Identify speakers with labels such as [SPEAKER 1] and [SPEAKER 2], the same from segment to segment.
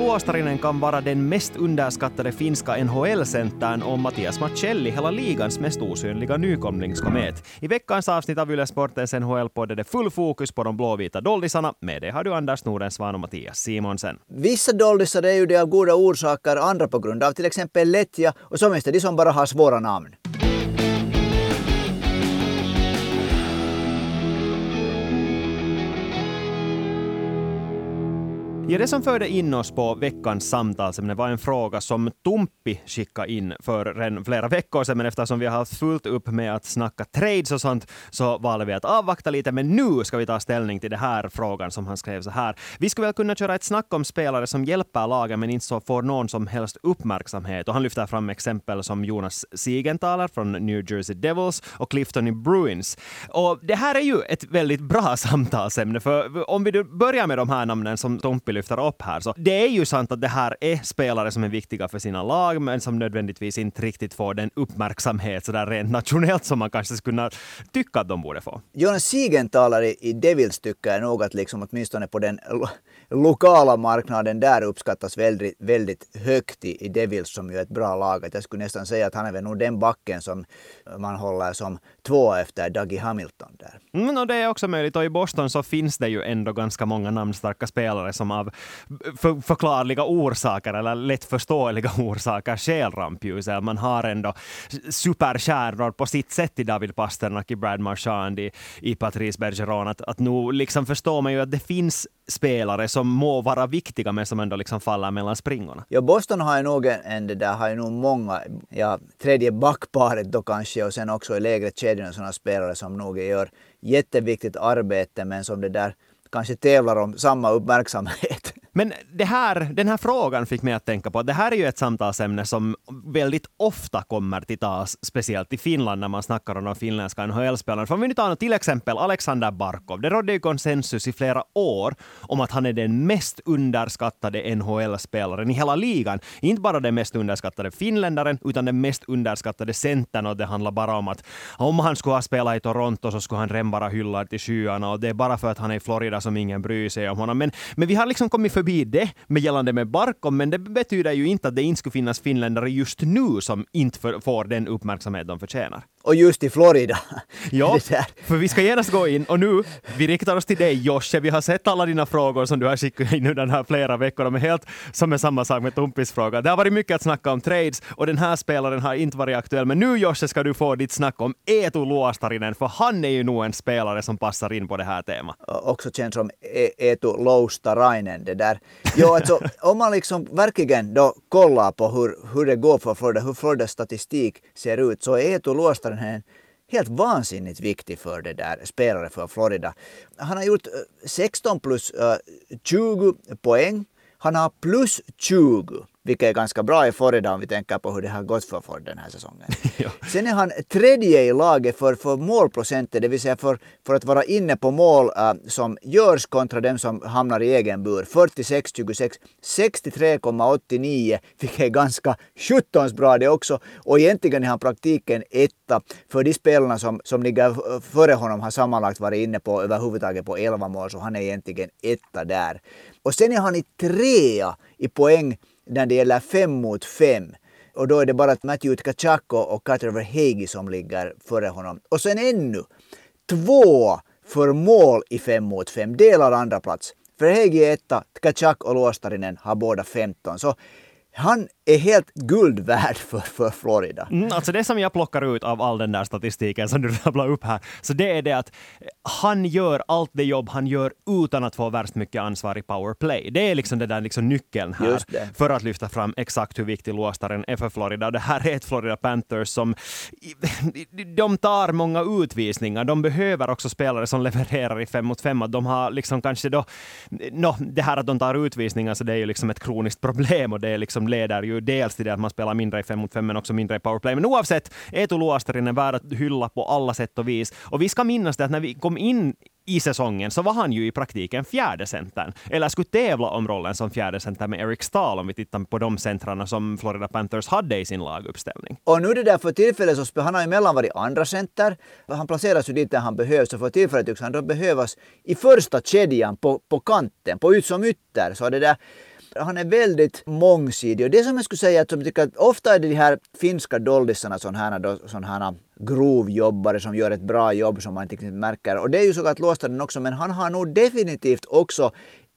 [SPEAKER 1] Eetu Luostarinen kan vara den mest underskattade finska NHL-centern och Mattias Macelli, hela ligans mest osynliga nykomlingskomet. I veckans avsnitt av Yle Sportens NHL-podd är det full fokus på de blåvita doldisarna. Med det har du Anders Nordensvan och Mattias Simonsen.
[SPEAKER 2] Vissa doldisar är ju det av goda orsaker, andra på grund av till exempel lättja och så finns det de som bara har svåra namn.
[SPEAKER 1] Ja, det som förde in oss på veckans samtalsämne var en fråga som Tumpi skickade in för flera veckor sedan, men eftersom vi har haft fullt upp med att snacka trades och sånt så valde vi att avvakta lite. Men nu ska vi ta ställning till den här frågan som han skrev så här. Vi skulle väl kunna köra ett snack om spelare som hjälper lagen men inte så får någon som helst uppmärksamhet. Och han lyfter fram exempel som Jonas Siegenthaler från New Jersey Devils och Clifton i Bruins. Och det här är ju ett väldigt bra samtalsämne, för om vi börjar med de här namnen som Tumpi lyfter upp här. Så det är ju sant att det här är spelare som är viktiga för sina lag, men som nödvändigtvis inte riktigt får den uppmärksamhet så där rent nationellt som man kanske skulle tycka att de borde få.
[SPEAKER 2] Jonas Siegenthaler i Devils tycker jag nog att liksom åtminstone på den lokala marknaden där uppskattas väldigt, väldigt högt i, i Devils som ju är ett bra lag. Att jag skulle nästan säga att han är väl nog den backen som man håller som två efter Dougie Hamilton där.
[SPEAKER 1] Mm, och det är också möjligt och i Boston så finns det ju ändå ganska många namnstarka spelare som av för, förklarliga orsaker eller lättförståeliga orsaker skäl rampljuset. Man har ändå superstjärnor på sitt sätt i David Pasternak, i Brad Marchand, i, i Patrice Bergeron. Att, att nu liksom förstår man ju att det finns spelare som må vara viktiga men som ändå liksom faller mellan springorna.
[SPEAKER 2] Ja, Boston har ju nog en, det där, har ju nog många, ja, tredje backparet då kanske och sen också i lägre kedjorna sådana spelare som nog gör jätteviktigt arbete men som det där kanske tävlar om samma uppmärksamhet.
[SPEAKER 1] Men det här, den här frågan fick mig att tänka på att det här är ju ett samtalsämne som väldigt ofta kommer till tas, speciellt i Finland när man snackar om de finländska NHL-spelarna. För om vi nu tar till exempel Alexander Barkov. Det rådde ju konsensus i flera år om att han är den mest underskattade NHL-spelaren i hela ligan. Inte bara den mest underskattade finländaren, utan den mest underskattade centern. Och det handlar bara om att om han skulle ha spelat i Toronto så skulle han redan vara hyllad till skyarna. Och det är bara för att han är i Florida som ingen bryr sig om honom. Men, men vi har liksom kommit förbi det med gällande med Barkov, men det betyder ju inte att det inte skulle finnas finländare just nu som inte för, får den uppmärksamhet de förtjänar.
[SPEAKER 2] Och just i Florida.
[SPEAKER 1] Ja, för vi ska genast gå in och nu, vi riktar oss till dig Josche. Vi har sett alla dina frågor som du har skickat in under den här flera veckorna, men helt som är samma sak med Tumpis fråga. Det har varit mycket att snacka om trades och den här spelaren har inte varit aktuell. Men nu Josche ska du få ditt snack om Eetu Luostarinen, för han är ju nog en spelare som passar in på det här temat.
[SPEAKER 2] Också känd som e- Eetu Luostarainen. Det där. Jo, alltså, om man liksom verkligen då kollar på hur, hur det går för Florida, hur Floridas statistik ser ut, så är Eetu Luostarinen helt vansinnigt viktig för det där spelare för Florida. Han har gjort 16 plus 20 poäng. Han har plus 20 vilket är ganska bra i Florida om vi tänker på hur det har gått för Ford den här säsongen. ja. Sen är han tredje i laget för, för målprocenter, det vill säga för, för att vara inne på mål uh, som görs kontra dem som hamnar i egen bur. 46-26, 63,89, vilket är ganska sjuttons bra det också. Och egentligen är han praktiken etta, för de spelarna som, som ligger före honom har sammanlagt varit inne på överhuvudtaget på 11 mål, så han är egentligen etta där. Och sen är han i trea i poäng när det gäller fem mot fem. Och då är det bara Matthew Tkachako och Carter Hagi som ligger före honom. Och sen ännu två för mål i fem mot fem, delar andra plats. Verhegi är etta, Tkachak och Luostarinen har båda 15. Så han är helt guld värd för, för Florida.
[SPEAKER 1] Mm, alltså det som jag plockar ut av all den där statistiken som du rabblar upp här, så det är det att han gör allt det jobb han gör utan att få värst mycket ansvar i powerplay. Det är liksom det där liksom nyckeln här för att lyfta fram exakt hur viktig låstaren är för Florida. Det här är ett Florida Panthers som de tar många utvisningar. De behöver också spelare som levererar i fem mot fem. De har liksom kanske då, no, det här att de tar utvisningar, så det är ju liksom ett kroniskt problem och det är liksom som leder ju dels till det att man spelar mindre i fem mot fem men också mindre i powerplay. Men oavsett, Eetu Luostarin är värd att hylla på alla sätt och vis. Och vi ska minnas det att när vi kom in i säsongen så var han ju i praktiken fjärde centern. Eller skulle tävla om rollen som fjärde center med Eric Stahl om vi tittar på de centrarna som Florida Panthers hade i sin laguppställning.
[SPEAKER 2] Och nu det där för tillfället så han har emellan varit andra center. Han placeras ju dit där han behövs och för tillfället tycks han då behövas i första kedjan på, på kanten, på ut som ytter. Så det där han är väldigt mångsidig och det som jag skulle säga att, som tycker att ofta är det de här finska doldisarna sådana här, sån här grovjobbare som gör ett bra jobb som man inte riktigt märker. Och det är ju så att Låstaden också, men han har nog definitivt också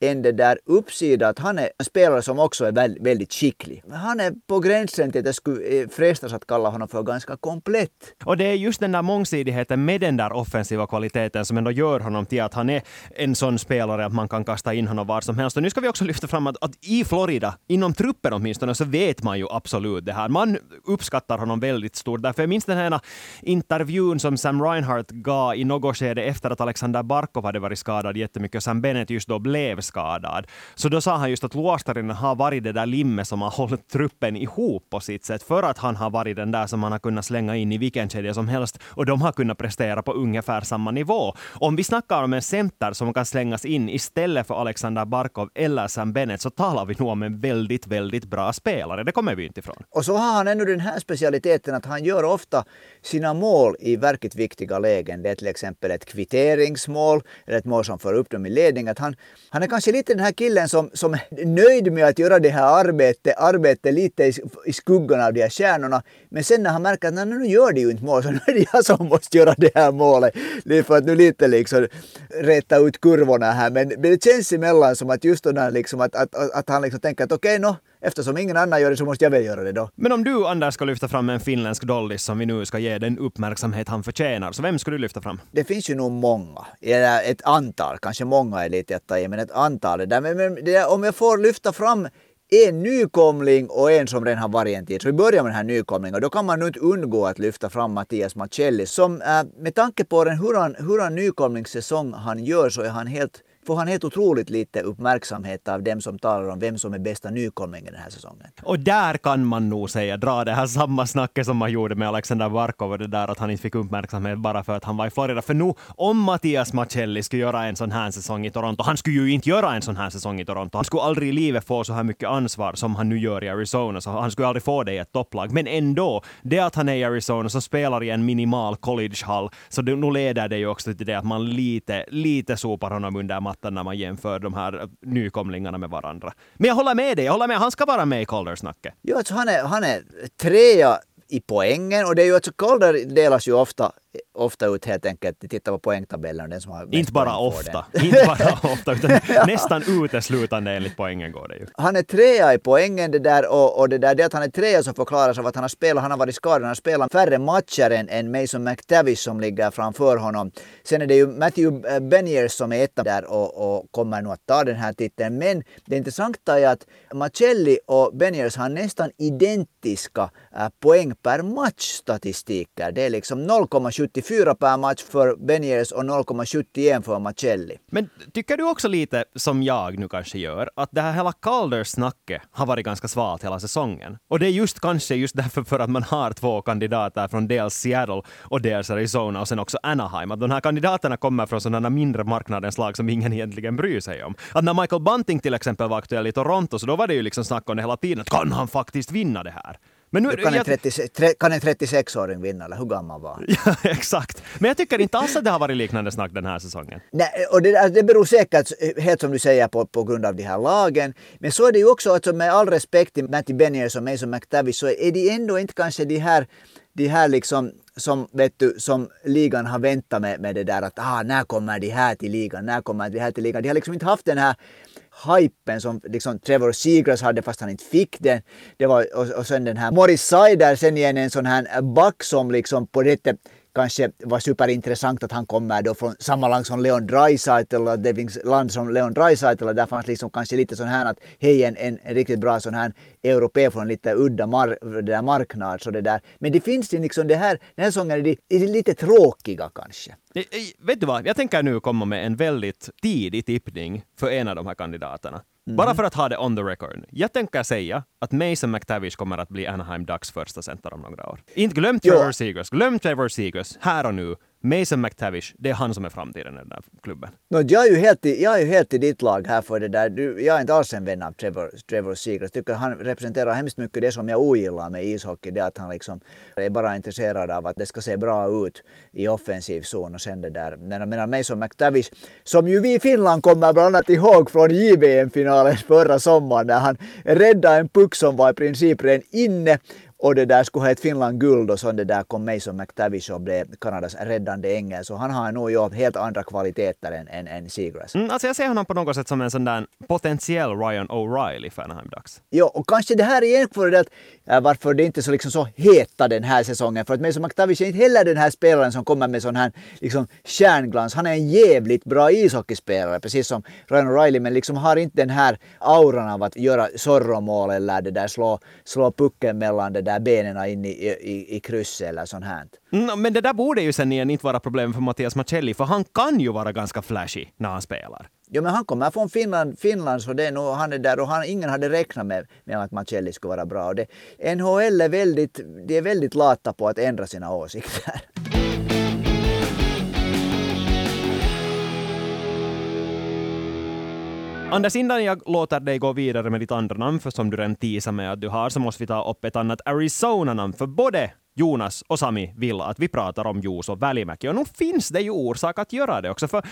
[SPEAKER 2] en det där uppsida att han är en spelare som också är väldigt, skicklig. Han är på gränsen till att jag skulle eh, frestas att kalla honom för ganska komplett.
[SPEAKER 1] Och det är just den där mångsidigheten med den där offensiva kvaliteten som ändå gör honom till att han är en sån spelare att man kan kasta in honom var som helst. Och nu ska vi också lyfta fram att, att i Florida, inom truppen åtminstone, så vet man ju absolut det här. Man uppskattar honom väldigt stort. Därför jag minns den här intervjun som Sam Reinhardt gav i något skede efter att Alexander Barkov hade varit skadad jättemycket och Sam Bennett just då blev skadad. Så då sa han just att Luostarinen har varit det där limmet som har hållit truppen ihop på sitt sätt för att han har varit den där som man har kunnat slänga in i vilken kedja som helst och de har kunnat prestera på ungefär samma nivå. Om vi snackar om en center som kan slängas in istället för Alexander Barkov eller Sam Bennett så talar vi nog om en väldigt, väldigt bra spelare. Det kommer vi inte ifrån.
[SPEAKER 2] Och så har han ännu den här specialiteten att han gör ofta sina mål i verkligt viktiga lägen. Det är till exempel ett kvitteringsmål eller ett mål som för upp dem i ledning. Att han, han är kanske Kanske lite den här killen som, som är nöjd med att göra det här arbetet, arbetet lite i, i skuggan av de här stjärnorna. Men sen när han märker att nu gör de ju inte mål, så nu är det jag som måste göra det här målet. Det är för att nu lite liksom rätta ut kurvorna här. Men det känns emellan som att just då liksom att, att, att, att han liksom tänker att okej, okay, no, eftersom ingen annan gör det så måste jag väl göra det då.
[SPEAKER 1] Men om du, Anders, ska lyfta fram en finländsk dollis som vi nu ska ge den uppmärksamhet han förtjänar, så vem ska du lyfta fram?
[SPEAKER 2] Det finns ju nog många. Ett antal, kanske många är lite att ta i, men ett antal. Det där. Men, men det om jag får lyfta fram en nykomling och en som redan har varit en tid. Så vi börjar med den här nykomlingen och då kan man nu inte undgå att lyfta fram Mattias Macelli som äh, med tanke på den hur han, hur han nykomlingssäsong han gör så är han helt får han helt otroligt lite uppmärksamhet av dem som talar om vem som är bästa nykomlingen den här säsongen.
[SPEAKER 1] Och där kan man nog säga, dra det här samma snacket som man gjorde med Alexander Barkov och det där att han inte fick uppmärksamhet bara för att han var i Florida. För nu, om Mattias Macelli skulle göra en sån här säsong i Toronto, han skulle ju inte göra en sån här säsong i Toronto. Han skulle aldrig i livet få så här mycket ansvar som han nu gör i Arizona, så han skulle aldrig få det i ett topplag. Men ändå, det att han är i Arizona som spelar i en minimal collegehall, så det, nu leder det ju också till det att man lite, lite sopar honom under mattan när man jämför de här nykomlingarna med varandra. Men jag håller med dig, jag håller med. Han ska vara med i Calder-snacket.
[SPEAKER 2] Jo, alltså han, är, han är trea i poängen och det är ju alltså Calder delas ju ofta ofta ut helt enkelt. Titta på poängtabellen. Den som har
[SPEAKER 1] inte bara ofta, inte bara ofta, utan nästan uteslutande enligt poängen går det ju.
[SPEAKER 2] Han är trea i poängen det där och, och det där det att han är trea som förklaras av att han har spelat, han har varit skadad, han har spelat färre matcher än, än Mason McTavish som ligger framför honom. Sen är det ju Matthew Beniers som är etta där och, och kommer nog att ta den här titeln. Men det intressanta är att Macelli och Beniers har nästan identiska äh, poäng per match-statistiker. Det är liksom 0,7 0,74 per match för Beniers och 0,71 för Macelli.
[SPEAKER 1] Men tycker du också lite, som jag nu kanske gör, att det här hela Calder-snacket har varit ganska svalt hela säsongen? Och det är just kanske just därför för att man har två kandidater från dels Seattle och dels Arizona och sen också Anaheim. Att de här kandidaterna kommer från sådana mindre marknadens lag som ingen egentligen bryr sig om. Att när Michael Bunting till exempel var aktuell i Toronto så då var det ju liksom snack om det hela tiden. Att kan han faktiskt vinna det här?
[SPEAKER 2] Men nu, kan, en 36, kan en 36-åring vinna, eller hur gammal var?
[SPEAKER 1] Ja, exakt. Men jag tycker inte alls att det har varit liknande snack den här säsongen.
[SPEAKER 2] Nej, och det, det beror säkert, helt som du säger, på, på grund av de här lagen. Men så är det ju också, alltså med all respekt till Matty Beniers och Mason McTavish, så är de ändå inte kanske de här, de här liksom som, vet du, som ligan har väntat med, med det där att ah, när kommer de här till ligan, när kommer de här till ligan. De har liksom inte haft den här hypen som liksom Trevor Seagrass hade fast han inte fick den. Det var, och, och sen den här Morris Seider, sen igen en sån här back som liksom på det kanske var superintressant att han kommer då från samma land som Leon Draisaitl, det finns land som Leon Draisaitl, där fanns liksom kanske lite sån här att hej en, en, riktigt bra sån här europé från lite udda mar, där marknad. Så det där. Men det finns ju liksom det här, den här säsongen är, de, är lite tråkiga kanske.
[SPEAKER 1] Vet du vad, jag tänker nu komma med en väldigt tidig tippning för en av de här kandidaterna. Mm. Bara för att ha det on the record. Jag tänker säga att Mason McTavish kommer att bli Anaheim Ducks första center om några år. Inte glöm Trevor Seagrass, glöm Trevor Seagrass här och nu. Mason McTavish, det är han som är framtiden i den där klubben.
[SPEAKER 2] No, jag, är ju helt i, jag är ju helt i ditt lag här för det där. Du, jag är inte alls en vän av Trevor, Trevor Seagrass. Jag tycker han representerar hemskt mycket det som jag ogillar med ishockey. Det är att han liksom är bara intresserad av att det ska se bra ut i offensiv zon och sen det där. Men menar Mason McTavish, som ju vi i Finland kommer bland annat ihåg från JVM-finalen förra sommaren när han räddade en puck som var i princip redan inne och det där skulle ha ett Finland guld och så det där kom Mason McTavish och blev Kanadas räddande ängel. Så han har nog ju helt andra kvaliteter än, än, än Seagrass.
[SPEAKER 1] Mm, alltså jag ser honom på något sätt som en sån där potentiell Ryan O'Reilly för Anaheim-dags.
[SPEAKER 2] Jo, och kanske det här är igen för det att äh, varför det inte är så, liksom, så heta den här säsongen. För att Mason McTavish är inte heller den här spelaren som kommer med sån här liksom, kärnglans. Han är en jävligt bra ishockeyspelare, precis som Ryan O'Reilly, men liksom har inte den här auran av att göra Zorro-mål eller det där slå, slå pucken mellan det där där benen in i, i, i krysset eller sånt här.
[SPEAKER 1] Mm, men det där borde ju sen igen inte vara problem för Mattias Marcelli, för han kan ju vara ganska flashy när han spelar.
[SPEAKER 2] Jo, men han kommer från Finland, Finland så det är nog, han är där och han, ingen hade räknat med, med att Marcelli skulle vara bra. Och det, NHL är väldigt, de är väldigt lata på att ändra sina åsikter.
[SPEAKER 1] Anders, innan jag låter dig gå vidare med ditt andra namn, för som du redan teasade med att du har, så måste vi ta upp ett annat Arizona-namn, för både Jonas och Sami vill att vi pratar om Juuso Välimäki. Och nu finns det ju orsak att göra det också, för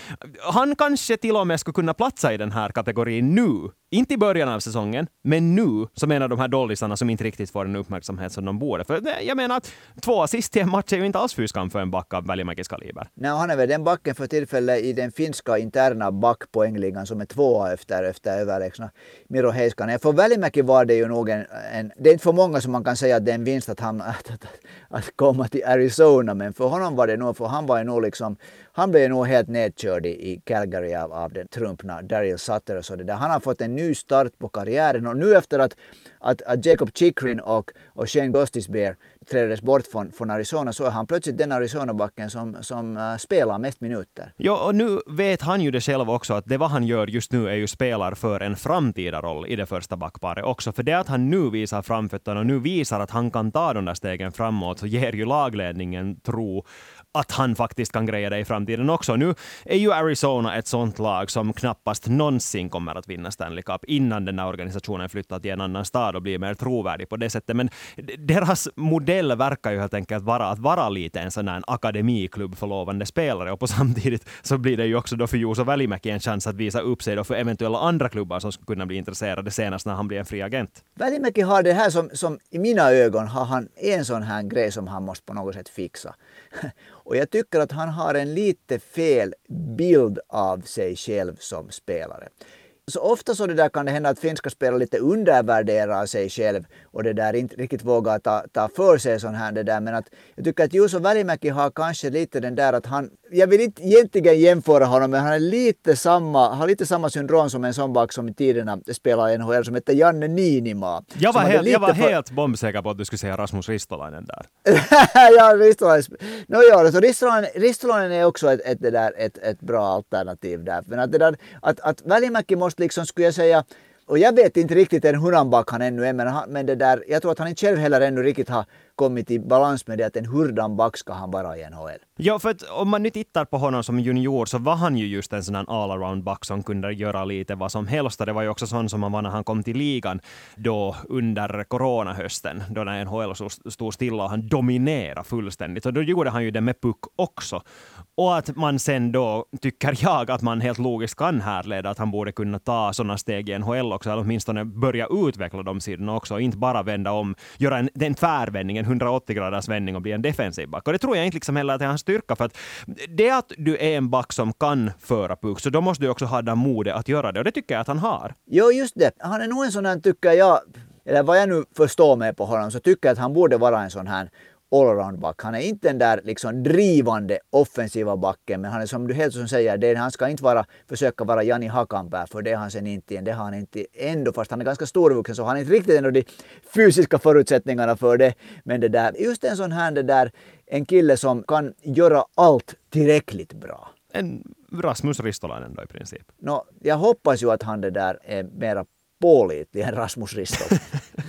[SPEAKER 1] han kanske till och med skulle kunna platsa i den här kategorin nu. Inte i början av säsongen, men nu som en av de här dollisarna som inte riktigt får den uppmärksamhet som de borde. För jag menar att två assist i en match är ju inte alls fy för en back av Välimäkis kaliber.
[SPEAKER 2] Nej, han är väl den backen för tillfället i den finska interna backpoängligan som är tvåa efter, efter överlägsna Miro Heiskanen. För Välimäki var det ju nog en, en, Det är inte för många som man kan säga att det är en vinst att, han, att, att, att komma till Arizona, men för honom var det nog, för han var ju nog liksom han blev nog helt nedkörd i Calgary av, av den trumpna Daryl Sutter och så det där. Han har fått en ny start på karriären och nu efter att, att, att Jacob Chikrin och, och Shane Gostisbehere träddes bort från, från Arizona så är han plötsligt den Arizona-backen som, som eh, spelar mest minuter.
[SPEAKER 1] Ja, och nu vet han ju det själv också att det vad han gör just nu är ju spelar för en framtida roll i det första backparet också. För det att han nu visar framfötterna och nu visar att han kan ta de där stegen framåt så ger ju lagledningen tro att han faktiskt kan greja det i framtiden också. Nu är ju Arizona ett sånt lag som knappast någonsin kommer att vinna Stanley Cup innan den här organisationen flyttar till en annan stad och blir mer trovärdig på det sättet. Men deras modell verkar ju helt enkelt vara att vara lite en sån här akademiklubb för lovande spelare och på samtidigt så blir det ju också då för Juuso Välimäki en chans att visa upp sig då för eventuella andra klubbar som skulle kunna bli intresserade senast när han blir en fri agent.
[SPEAKER 2] Välimäki har det här som, som i mina ögon har han en sån här grej som han måste på något sätt fixa. Och jag tycker att han har en lite fel bild av sig själv som spelare. Så ofta så det där kan det hända att finska spelare lite undervärderar sig själv och det där inte riktigt vågar ta, ta för sig sån här det där. Men att jag tycker att Juuso Välimäki har kanske lite den där att han, jag vill inte egentligen jämföra honom men han är lite samma, har lite samma syndrom som en sån back som i tiderna spelade i NHL som hette Janne Niinima.
[SPEAKER 1] Jag var, helt, jag var för... helt bombsäker på att du skulle säga Rasmus Ristolainen där.
[SPEAKER 2] ja, Ristolainen. No, ja, så Ristolainen, Ristolainen är också ett, ett, det där, ett, ett bra alternativ där. Men att, det där, att, att Välimäki måste liksom, skulle jag säga, och jag vet inte riktigt än hur han bak han ännu är, men, han, men det där, jag tror att han inte själv heller ännu riktigt har kommit i balans med det att en hurdan back ska han vara i NHL.
[SPEAKER 1] Ja, för att om man nu tittar på honom som junior så var han ju just en sån här all-around back som kunde göra lite vad som helst. Det var ju också sån som han var när han kom till ligan då under coronahösten, då när NHL stod stilla och han dominerade fullständigt. Och då gjorde han ju det med puck också. Och att man sen då, tycker jag, att man helt logiskt kan härleda att han borde kunna ta sådana steg i NHL också, eller åtminstone börja utveckla de sidorna också, och inte bara vända om, göra en, den tvärvändningen en 180 graders vändning och bli en defensiv back. Och det tror jag inte liksom heller att är hans styrka, för att det att du är en back som kan föra puck, så då måste du också ha det modet att göra det, och det tycker jag att han har.
[SPEAKER 2] Jo, just det. Han är nog en sån här, tycker jag, eller vad jag nu förstår mig på honom, så tycker jag att han borde vara en sån här allround-back. Han är inte den där liksom drivande offensiva backen, men han är som du helt som säger, det, han ska inte vara, försöka vara Jani Hakanpää, för det är han sen inte Det har han inte ändå, fast han är ganska storvuxen, så han har inte riktigt ändå de fysiska förutsättningarna för det. Men det där, just en sån här, det där, en kille som kan göra allt tillräckligt bra.
[SPEAKER 1] En Rasmus Ristolainen då i princip?
[SPEAKER 2] No, jag hoppas ju att han det där är mera pålitlig än Rasmus Ristolainen.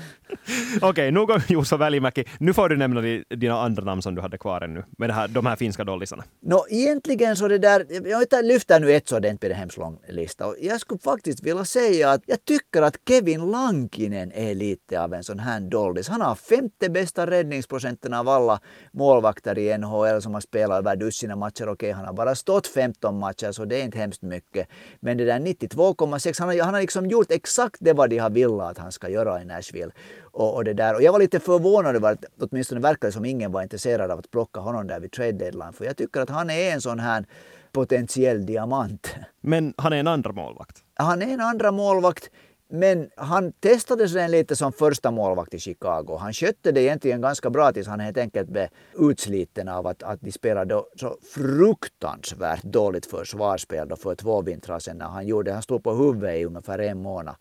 [SPEAKER 1] Okej, nog om Juuso Välimäki. Nu får du nämna dina andra namn som du hade kvar ännu, med här, de här finska dollisarna.
[SPEAKER 2] Nå, egentligen så det där, jag lyfter nu ett sådant på en hemskt lång lista. Och jag skulle faktiskt vilja säga att jag tycker att Kevin Lankinen är lite av en sån här dollis. Han har femte bästa räddningsprocenten av alla målvakter i NHL som har spelat över dussina matcher. Okej, han har bara stått 15 matcher så det är inte hemskt mycket. Men det där 92,6, han har, han har liksom gjort exakt det vad de har velat att han ska göra i Nashville. Och, och, det där. och jag var lite förvånad över att åtminstone verkade som ingen var intresserad av att plocka honom där vid trade deadline. För jag tycker att han är en sån här potentiell diamant.
[SPEAKER 1] Men han är en andra målvakt?
[SPEAKER 2] Han är en andra målvakt. Men han testade sig lite som första målvakt i Chicago. Han skötte det egentligen ganska bra tills han helt enkelt blev utsliten av att, att de spelade så fruktansvärt dåligt försvarsspel då för två vintrar sedan när han gjorde. Han stod på huvudet i ungefär en månad.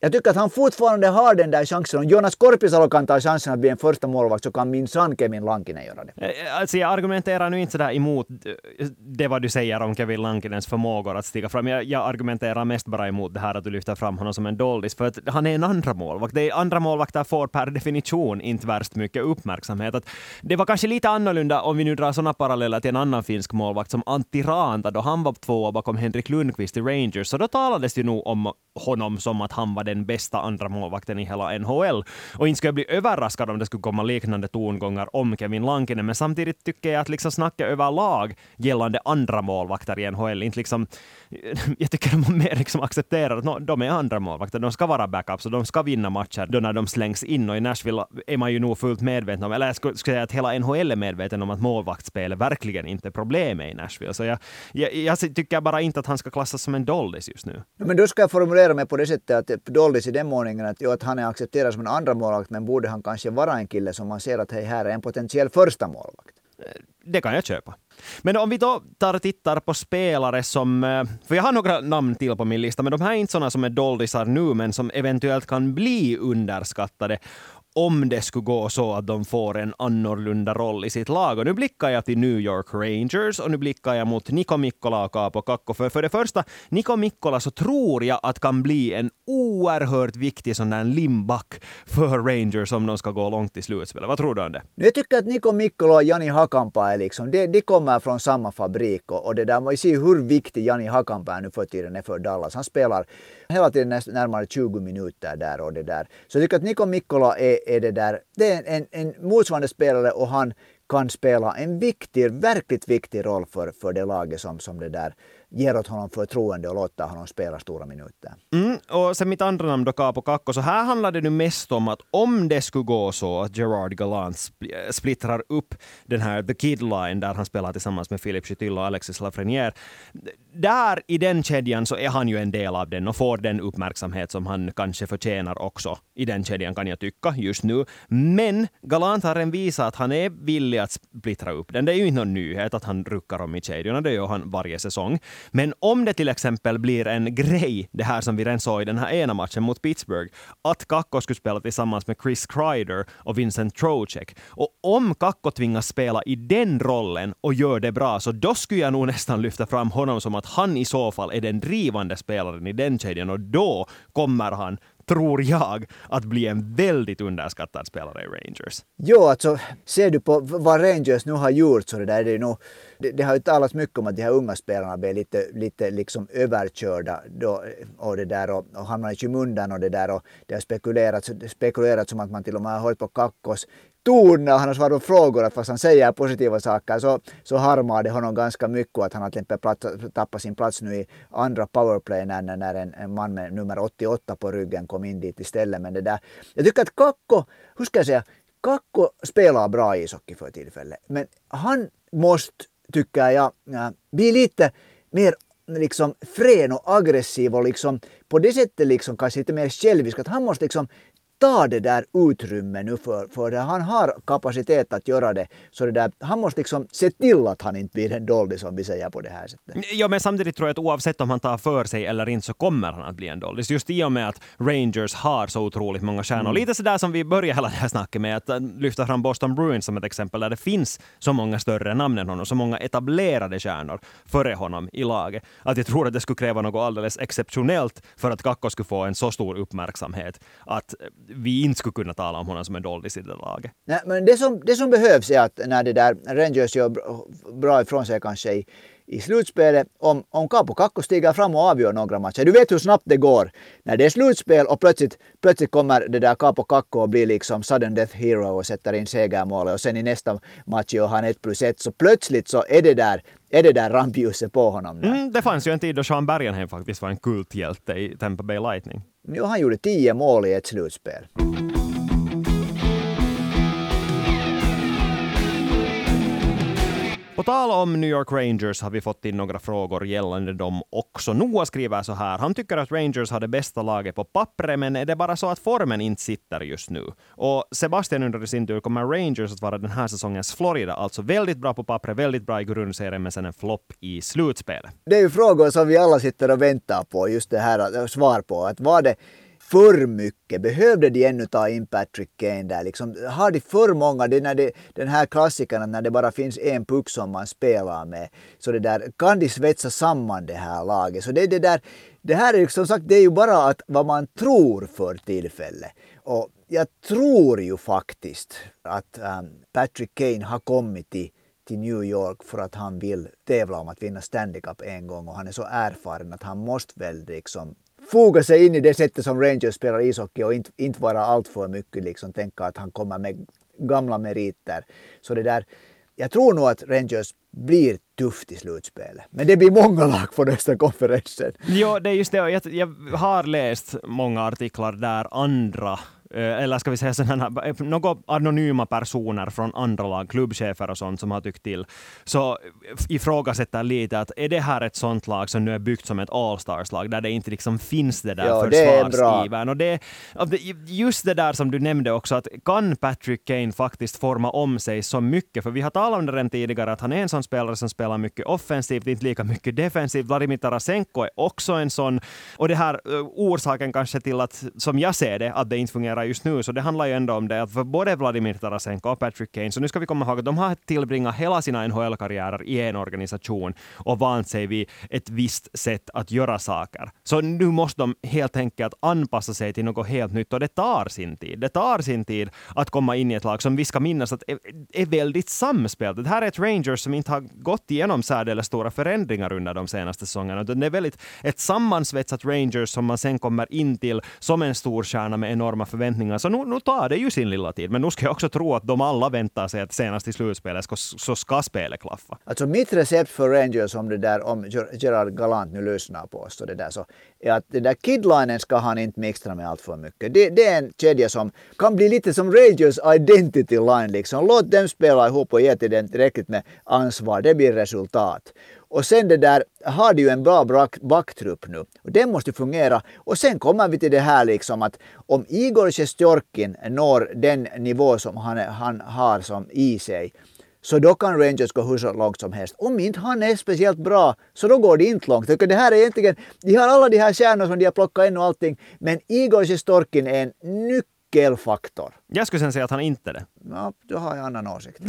[SPEAKER 2] Jag tycker att han fortfarande har den där chansen. Om Jonas Korpisalo kan ta chansen att bli en första målvakt så kan minsann Kevin Lankinen göra det.
[SPEAKER 1] Eh, eh, alltså jag argumenterar nu inte sådär emot eh, det vad du säger om Kevin Lankinens förmågor att stiga fram. Jag, jag argumenterar mest bara emot det här att du lyfter fram honom som en doldis, för att han är en andra målvakt. Det är andra målvakter får per definition inte värst mycket uppmärksamhet. Att det var kanske lite annorlunda om vi nu drar sådana paralleller till en annan finsk målvakt som Antti Ranta då han var tvåa bakom Henrik Lundqvist i Rangers. Så då talades det ju nog om honom som att han var den bästa andra målvakten i hela NHL. Och inte skulle jag bli överraskad om det skulle komma liknande tongångar om Kevin Lankinen, men samtidigt tycker jag att liksom snacka överlag gällande andra målvakter i NHL, inte liksom, jag tycker att man mer liksom accepterar att de är andra målvakter, de ska vara backups och de ska vinna matcher då när de slängs in. Och i Nashville är man ju nog fullt medveten om, eller jag skulle säga att hela NHL är medveten om att målvaktsspelet verkligen inte är problemet i Nashville. Så jag, jag, jag tycker bara inte att han ska klassas som en dollis just nu.
[SPEAKER 2] Men då ska jag formulera mig på det sättet att dollis i den måningen att, jo, att han är accepterad som en andra målvakt men borde han kanske vara en kille som man ser att hej, här är en potentiell första målvakt.
[SPEAKER 1] Det kan jag köpa. Men om vi då tar och tittar på spelare som... Eh, för jag har några namn till på min lista, men de här är inte sådana som är doldisar nu, men som eventuellt kan bli underskattade om det skulle gå så att de får en annorlunda roll i sitt lag. Och nu blickar jag till New York Rangers och nu blickar jag mot Niko Mikkola och Kaapo Kakko. För, för det första, Niko Mikkola så tror jag att kan bli en oerhört viktig sån där limback för Rangers om de ska gå långt i slutspelet. Vad tror du om det?
[SPEAKER 2] Jag tycker att Niko Mikkola och Jani Hakanpää är liksom, de, de kommer från samma fabrik och, och det där, man ser hur viktig Jani Hakanpää nu för tiden är för Dallas. Han spelar hela tiden närmare 20 minuter där och det där. Så jag tycker att Niko Mikkola är, är det där, det är en, en motsvarande spelare och han kan spela en viktig, verkligt viktig roll för, för det laget som, som det där ger åt honom förtroende och låter honom spela stora minuter.
[SPEAKER 1] Mm, och sen mitt andra namn då, Capo Kakko, så här handlar det nu mest om att om det skulle gå så att Gerard Gallant splittrar upp den här The Kid Line där han spelar tillsammans med Philip Chytil och Alexis Lafreniere. Där i den kedjan så är han ju en del av den och får den uppmärksamhet som han kanske förtjänar också i den kedjan kan jag tycka just nu. Men Galant har en visat att han är villig att splittra upp den. Det är ju inte någon nyhet att han ruckar om i kedjorna, det gör han varje säsong. Men om det till exempel blir en grej, det här som vi redan såg i den här ena matchen mot Pittsburgh, att Kakko skulle spela tillsammans med Chris Kreider och Vincent Trocek. Och om Kakko tvingas spela i den rollen och gör det bra, så då skulle jag nog nästan lyfta fram honom som att han i så fall är den drivande spelaren i den kedjan och då kommer han tror jag, att bli en väldigt underskattad spelare i Rangers.
[SPEAKER 2] Jo, alltså ser du på vad Rangers nu har gjort så det där är det nog det, det, har ju talats mycket om att de här unga spelarna blev lite, lite liksom överkörda då, och det där och, och hamnade i skymundan och det där och det har spekulerats, spekulerats om att man till och med har hållit på Kakkos ton när han har svarat på frågor att fast han säger positiva saker så, så harmar det honom ganska mycket att han har till exempel tappat sin plats nu i andra powerplay när, när en, en man med nummer 88 på ryggen kom in dit istället. Men det där, jag tycker att Kakko, hur ska jag säga, Kakko spelar bra ishockey för tillfället men han måste tycker jag, bli lite mer liksom frän och aggressiv och liksom på det sättet liksom kanske lite mer självisk. Att han måste liksom ta det där utrymmet nu för, för han har kapacitet att göra det. Så det där, han måste liksom se till att han inte blir en doldis om vi säger på det här sättet.
[SPEAKER 1] Ja, men samtidigt tror jag att oavsett om han tar för sig eller inte så kommer han att bli en doldis. Just i och med att Rangers har så otroligt många stjärnor. Mm. Lite sådär som vi började hela det här snacket med, att lyfta fram Boston Bruins som ett exempel där det finns så många större namn än honom, så många etablerade stjärnor före honom i laget. Att jag tror att det skulle kräva något alldeles exceptionellt för att Kakko skulle få en så stor uppmärksamhet att vi inte skulle kunna tala om honom som en doldis i det laget.
[SPEAKER 2] Nej, men det som, det som behövs är att när det där Rangers gör bra ifrån sig kanske i, i slutspelet, om, om Capo Kakko stiger fram och avgör några matcher. Du vet hur snabbt det går när det är slutspel och plötsligt, plötsligt kommer det där Capo Kakko och blir liksom sudden death hero och sätter in segermålet och sen i nästa match gör han ett plus ett. Så plötsligt så är det där är det där rampljuset på honom.
[SPEAKER 1] Mm, det fanns ju en tid då Sean Bergenheim faktiskt var en kulthjälte i Tampa Bay Lightning.
[SPEAKER 2] Jo, han gjorde tio mål i ett slutspel.
[SPEAKER 1] Tal om New York Rangers har vi fått in några frågor gällande dem också. Noah skriver så här. Han tycker att Rangers har det bästa laget på pappret, men är det bara så att formen inte sitter just nu? Och Sebastian undrar i sin tur, kommer Rangers att vara den här säsongens Florida? Alltså väldigt bra på pappret, väldigt bra i grundserien, men sen en flopp i slutspelet.
[SPEAKER 2] Det är ju frågor som vi alla sitter och väntar på, just det här svar på. Att var det för mycket? Behövde de ännu ta in Patrick Kane där? Liksom, har de för många? Det är när det, den här klassikern när det bara finns en puck som man spelar med. Så det där, kan de svetsa samman det här laget? Så det, det, där, det här är som sagt, det är ju bara att, vad man tror för tillfället. Och jag tror ju faktiskt att um, Patrick Kane har kommit till till New York för att han vill tävla om att vinna Stanley Cup en gång och han är så erfaren att han måste väl liksom foga sig in i det sättet som Rangers spelar ishockey och inte, inte vara alltför mycket liksom tänka att han kommer med gamla meriter. Så det där, jag tror nog att Rangers blir tufft i slutspelet. Men det blir många lag på nästa konferensen.
[SPEAKER 1] Jo, det är just det. Jag, jag har läst många artiklar där andra eller ska vi säga sådana eh, några anonyma personer från andra lag, klubbchefer och sånt som har tyckt till, så ifrågasätter lite att är det här ett sånt lag som nu är byggt som ett all-stars-lag, där det inte liksom finns det där försvarsivern. Och det, just det där som du nämnde också, att kan Patrick Kane faktiskt forma om sig så mycket? För vi har talat om det redan tidigare, att han är en sån spelare som spelar mycket offensivt, inte lika mycket defensivt. Vladimir Tarasenko är också en sån. Och det här orsaken kanske till att, som jag ser det, att det inte fungerar just nu, så det handlar ju ändå om det att för både Vladimir Tarasenko och Patrick Kane, så nu ska vi komma ihåg att de har tillbringat hela sina NHL-karriärer i en organisation och vant sig vid ett visst sätt att göra saker. Så nu måste de helt enkelt anpassa sig till något helt nytt och det tar sin tid. Det tar sin tid att komma in i ett lag som vi ska minnas att är, är väldigt samspelt. Det här är ett Rangers som inte har gått igenom särdeles stora förändringar under de senaste säsongerna. Det är väldigt ett sammansvetsat Rangers som man sen kommer in till som en stor stjärna med enorma förväntningar förväntningar. Så nu, nu tar det ju sin lilla tid. Men nu ska jag också tro att de alla väntar sig att senast i slutspelet ska, så ska spelet klaffa.
[SPEAKER 2] Alltså mitt recept för Rangers om det där, om Gerard Galant nu lyssnar på oss och det där så är att det där kidlinen ska han inte mixtra med allt för mycket. Det, det är en kedja som kan bli lite som Rangers identity line liksom. Låt dem spela ihop och ge till den tillräckligt med ansvar. Det blir resultat. Och sen det där har de ju en bra backtrupp nu. Och den måste fungera. Och sen kommer vi till det här liksom att om Igor Sjestjorkin når den nivå som han, han har som i sig så då kan Rangers gå hur så långt som helst. Om inte han är speciellt bra, så då går det inte långt. Det här är egentligen, de har alla de här stjärnorna som de har plockat in och allting, men Igor Sjestjorkin är en nyckelfaktor.
[SPEAKER 1] Jag skulle sen säga att han inte är det.
[SPEAKER 2] Ja, då har jag annan åsikt.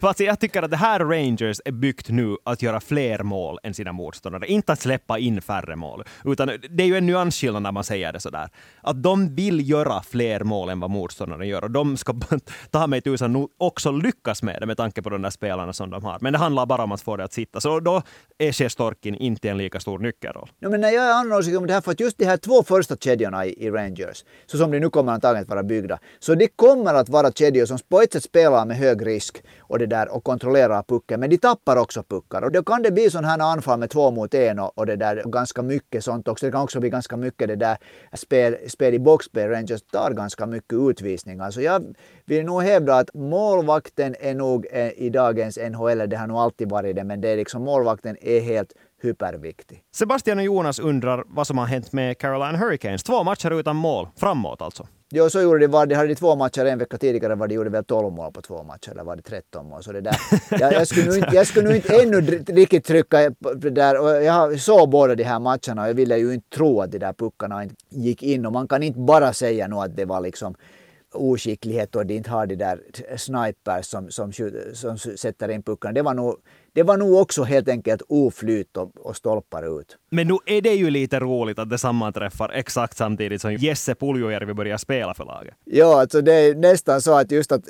[SPEAKER 1] alltså, jag tycker att det här Rangers är byggt nu att göra fler mål än sina motståndare. Inte att släppa in färre mål. Utan det är ju en nyansskillnad när man säger det sådär. Att de vill göra fler mål än vad motståndaren gör. Och de ska ta mig tusan också lyckas med det med tanke på de där spelarna som de har. Men det handlar bara om att få det att sitta. Så då är Sjestorkin inte en lika stor nyckelroll.
[SPEAKER 2] Ja, men när jag är annan åsikt om det här, för att just de här två första kedjorna i, i Rangers, så som de nu kommer antagligen att vara byggda, så de kommer att vara kedjor som på ett sätt spelar med hög risk och, det där, och kontrollerar pucken, men de tappar också puckar. Och då kan det bli sådana här anfall med två mot en och, och det där, ganska mycket sånt också. Det kan också bli ganska mycket det där spel, spel i boxplay. Rangers tar ganska mycket utvisningar. Så jag vill nog hävda att målvakten är nog eh, i dagens NHL, det har nog alltid varit det, men det är liksom målvakten är helt hyperviktig.
[SPEAKER 1] Sebastian och Jonas undrar vad som har hänt med Caroline Hurricanes. Två matcher utan mål, framåt alltså.
[SPEAKER 2] Jo, så gjorde de. Var, de hade två matcher en vecka tidigare var de gjorde väl 12 mål på två matcher, eller var det 13 mål? Så det där. Jag, jag skulle nog inte, jag skulle nog inte ännu riktigt trycka på det där. Och jag såg båda de här matcherna och jag ville ju inte tro att de där puckarna inte gick in. Och man kan inte bara säga nu att det var liksom oskicklighet och de inte har de där snipers som, som, som sätter in puckarna. Det var nog det var nog också helt enkelt oflyt och, och stolpar ut.
[SPEAKER 1] Men nu är det ju lite roligt att det sammanträffar exakt samtidigt som Jesse Puljujärvi börjar spela för laget.
[SPEAKER 2] Ja, alltså det är nästan så att just att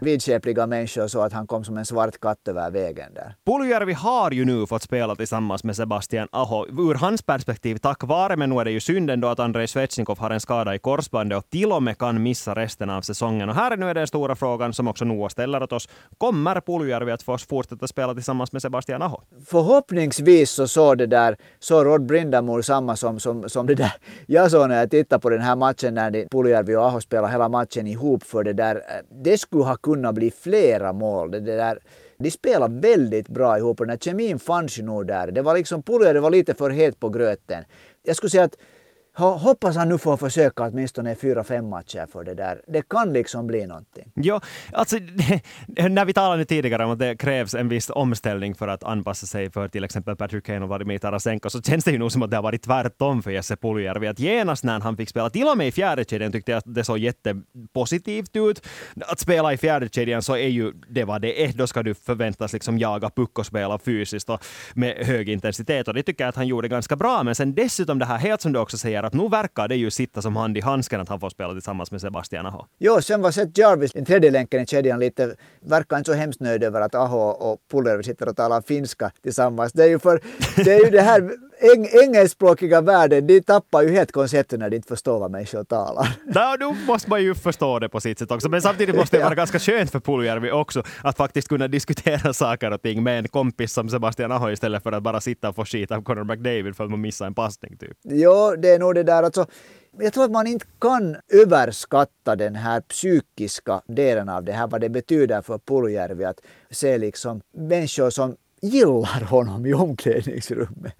[SPEAKER 2] vidskepliga människor så att han kom som en svart katt över vägen där.
[SPEAKER 1] Puljujärvi har ju nu fått spela tillsammans med Sebastian Aho. Ur hans perspektiv tack vare, men nu är det ju synd ändå att Andrei Svetjnikov har en skada i korsbandet och till och med kan missa resten av säsongen. Och här är nu den stora frågan som också Noah ställer åt oss. Kommer Puljujärvi att få fortsätta spela tillsammans tillsammans med Sebastian Aho?
[SPEAKER 2] Förhoppningsvis så såg det där, så Rod Brindamore samma som, som, som det där jag såg när jag tittade på den här matchen när Puljärvi och Aho spelade hela matchen ihop för det där, eh, det skulle ha kunnat bli flera mål. Det, det där, de spelade väldigt bra ihop och den här kemin fanns ju nog där. Det var liksom, Puljärvi var lite för het på gröten. Jag skulle säga att Hoppas han nu får försöka åtminstone fyra, fem matcher för det där. Det kan liksom bli någonting.
[SPEAKER 1] Ja, alltså när vi talade nu tidigare om att det krävs en viss omställning för att anpassa sig för till exempel Patrick Kane och Vladimir Tarasenko, så känns det ju nog som att det har varit tvärtom för Jesse Puljärvi. Att genast när han fick spela, till och med i fjärde kedjan tyckte jag att det såg jättepositivt ut. Att spela i fjärde kedjan så är ju det vad det är. Då ska du förväntas liksom jaga puck och spela fysiskt och med hög intensitet. Och det tycker jag att han gjorde ganska bra. Men sen dessutom det här, helt som du också säger, att nu verkar det ju sitta som hand i handsken att han får spela tillsammans med Sebastian Aho.
[SPEAKER 2] Jo, sen var Seth Jarvis, den tredje länken i kedjan, lite, verkar inte så hemskt nöjd över att Aho och Pullervi sitter och talar finska tillsammans. Det är ju, för, det, är ju det här eng, engelskspråkiga världen, de tappar ju helt konceptet när de inte förstår vad människor talar.
[SPEAKER 1] Ja, då måste man ju förstå det på sitt sätt också. Men samtidigt måste det vara ganska skönt för Puljärvi också att faktiskt kunna diskutera saker och ting med en kompis som Sebastian Aho istället för att bara sitta och få skit av Conor McDavid för att man missar en passning. Typ.
[SPEAKER 2] Jo, det är nog det där alltså. Jag tror att man inte kan överskatta den här psykiska delen av det här, vad det betyder för Puljärvi att se liksom människor som gillar honom i omklädningsrummet.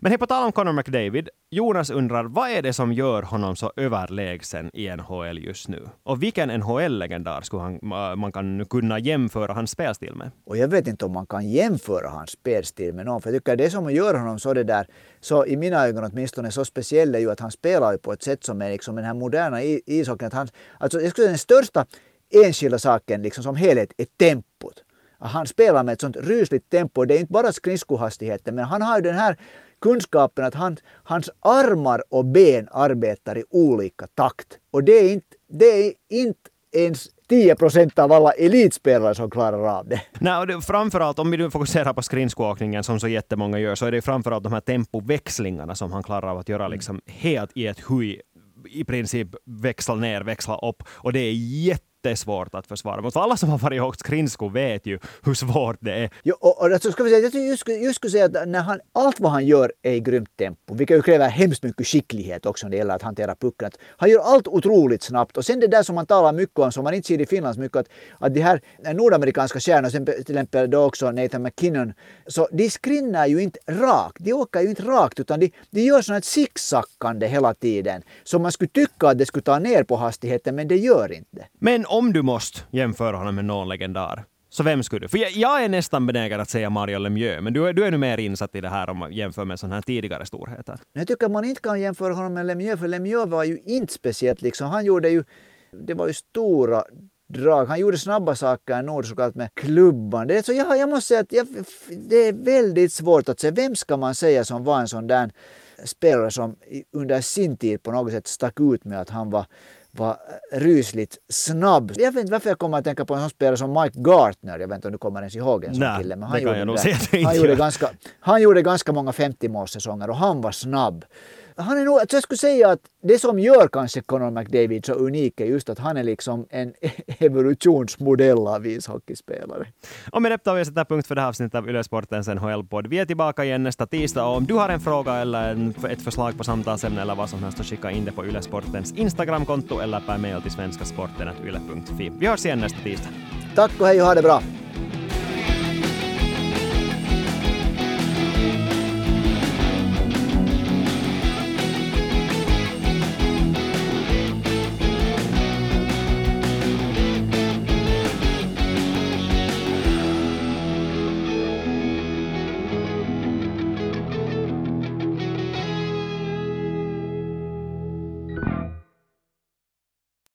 [SPEAKER 1] Men på tal om Conor McDavid, Jonas undrar vad är det som gör honom så överlägsen i NHL just nu? Och vilken NHL-legendar skulle han, man kan kunna jämföra hans spelstil med?
[SPEAKER 2] Och jag vet inte om man kan jämföra hans spelstil med någon, för jag tycker det som gör honom så det där, så i mina ögon åtminstone så speciell är ju att han spelar ju på ett sätt som är liksom den här moderna ishockeyn. Att han, alltså jag skulle säga den största enskilda saken liksom som helhet är tempot han spelar med ett sånt rysligt tempo. Det är inte bara skridskohastigheten, men han har ju den här kunskapen att han, hans armar och ben arbetar i olika takt. Och det är inte, det är inte ens 10 procent av alla elitspelare som klarar av det.
[SPEAKER 1] Nej, framförallt om vi nu fokuserar på skridskoåkningen som så jättemånga gör, så är det framförallt de här tempoväxlingarna som han klarar av att göra liksom helt i ett hui i princip växla ner, växla upp. Och det är jätte jättesvårt att försvara. För alla som har varit i högt skridsko vet ju hur svårt det är.
[SPEAKER 2] Jo, och, och alltså ska vi säga, jag just, just skulle säga att när han, allt vad han gör är i grymt tempo, vilket ju kräver hemskt mycket skicklighet också när det gäller att hantera pucken. Han gör allt otroligt snabbt och sen det där som man talar mycket om, som man inte ser i Finland så mycket, att, att de här nordamerikanska stjärnorna, till exempel då också Nathan McKinnon, så de skrinnar ju inte rakt, de åker ju inte rakt utan de, de gör här zigzackande hela tiden. Så man skulle tycka att det skulle ta ner på hastigheten, men det gör inte.
[SPEAKER 1] Men om du måste jämföra honom med någon legendar, så vem skulle du? För jag, jag är nästan benägen att säga Mario Lemieux, men du, är, du är nu mer insatt i det här om man jämför med sådana här tidigare storheter.
[SPEAKER 2] Jag tycker att man inte kan jämföra honom med Lemieux, för Lemieux var ju inte speciellt liksom. Han gjorde ju, det var ju stora drag. Han gjorde snabba saker i nord såklart med klubban. Det är så, jag, jag måste säga att jag, det är väldigt svårt att säga. Vem ska man säga som var en sån där spelare som under sin tid på något sätt stack ut med att han var var rysligt snabb. Jag vet inte varför jag kommer att tänka på en sån spelare som Mike Gartner. Jag vet inte om du kommer ens ihåg en sån kille.
[SPEAKER 1] Men han, gjorde,
[SPEAKER 2] han, gjorde ganska, han gjorde ganska många 50-målssäsonger och han var snabb han är nog, alltså jag skulle säga att det som gör kanske Conor McDavid så unik är just att han är liksom en evolutionsmodell av ishockeyspelare.
[SPEAKER 1] Och med det tar vi sätta punkt för det här avsnittet av Yle Sportens NHL-podd. Vi är tillbaka igen nästa tisdag och om du har en fråga eller en, ett förslag på samtalsämne eller vad som helst så skicka in det på Yle Sportens Instagramkonto eller per mail till svenskasporten.yle.fi. Vi hörs igen nästa tisdag.
[SPEAKER 2] Tack och hej och ha det bra!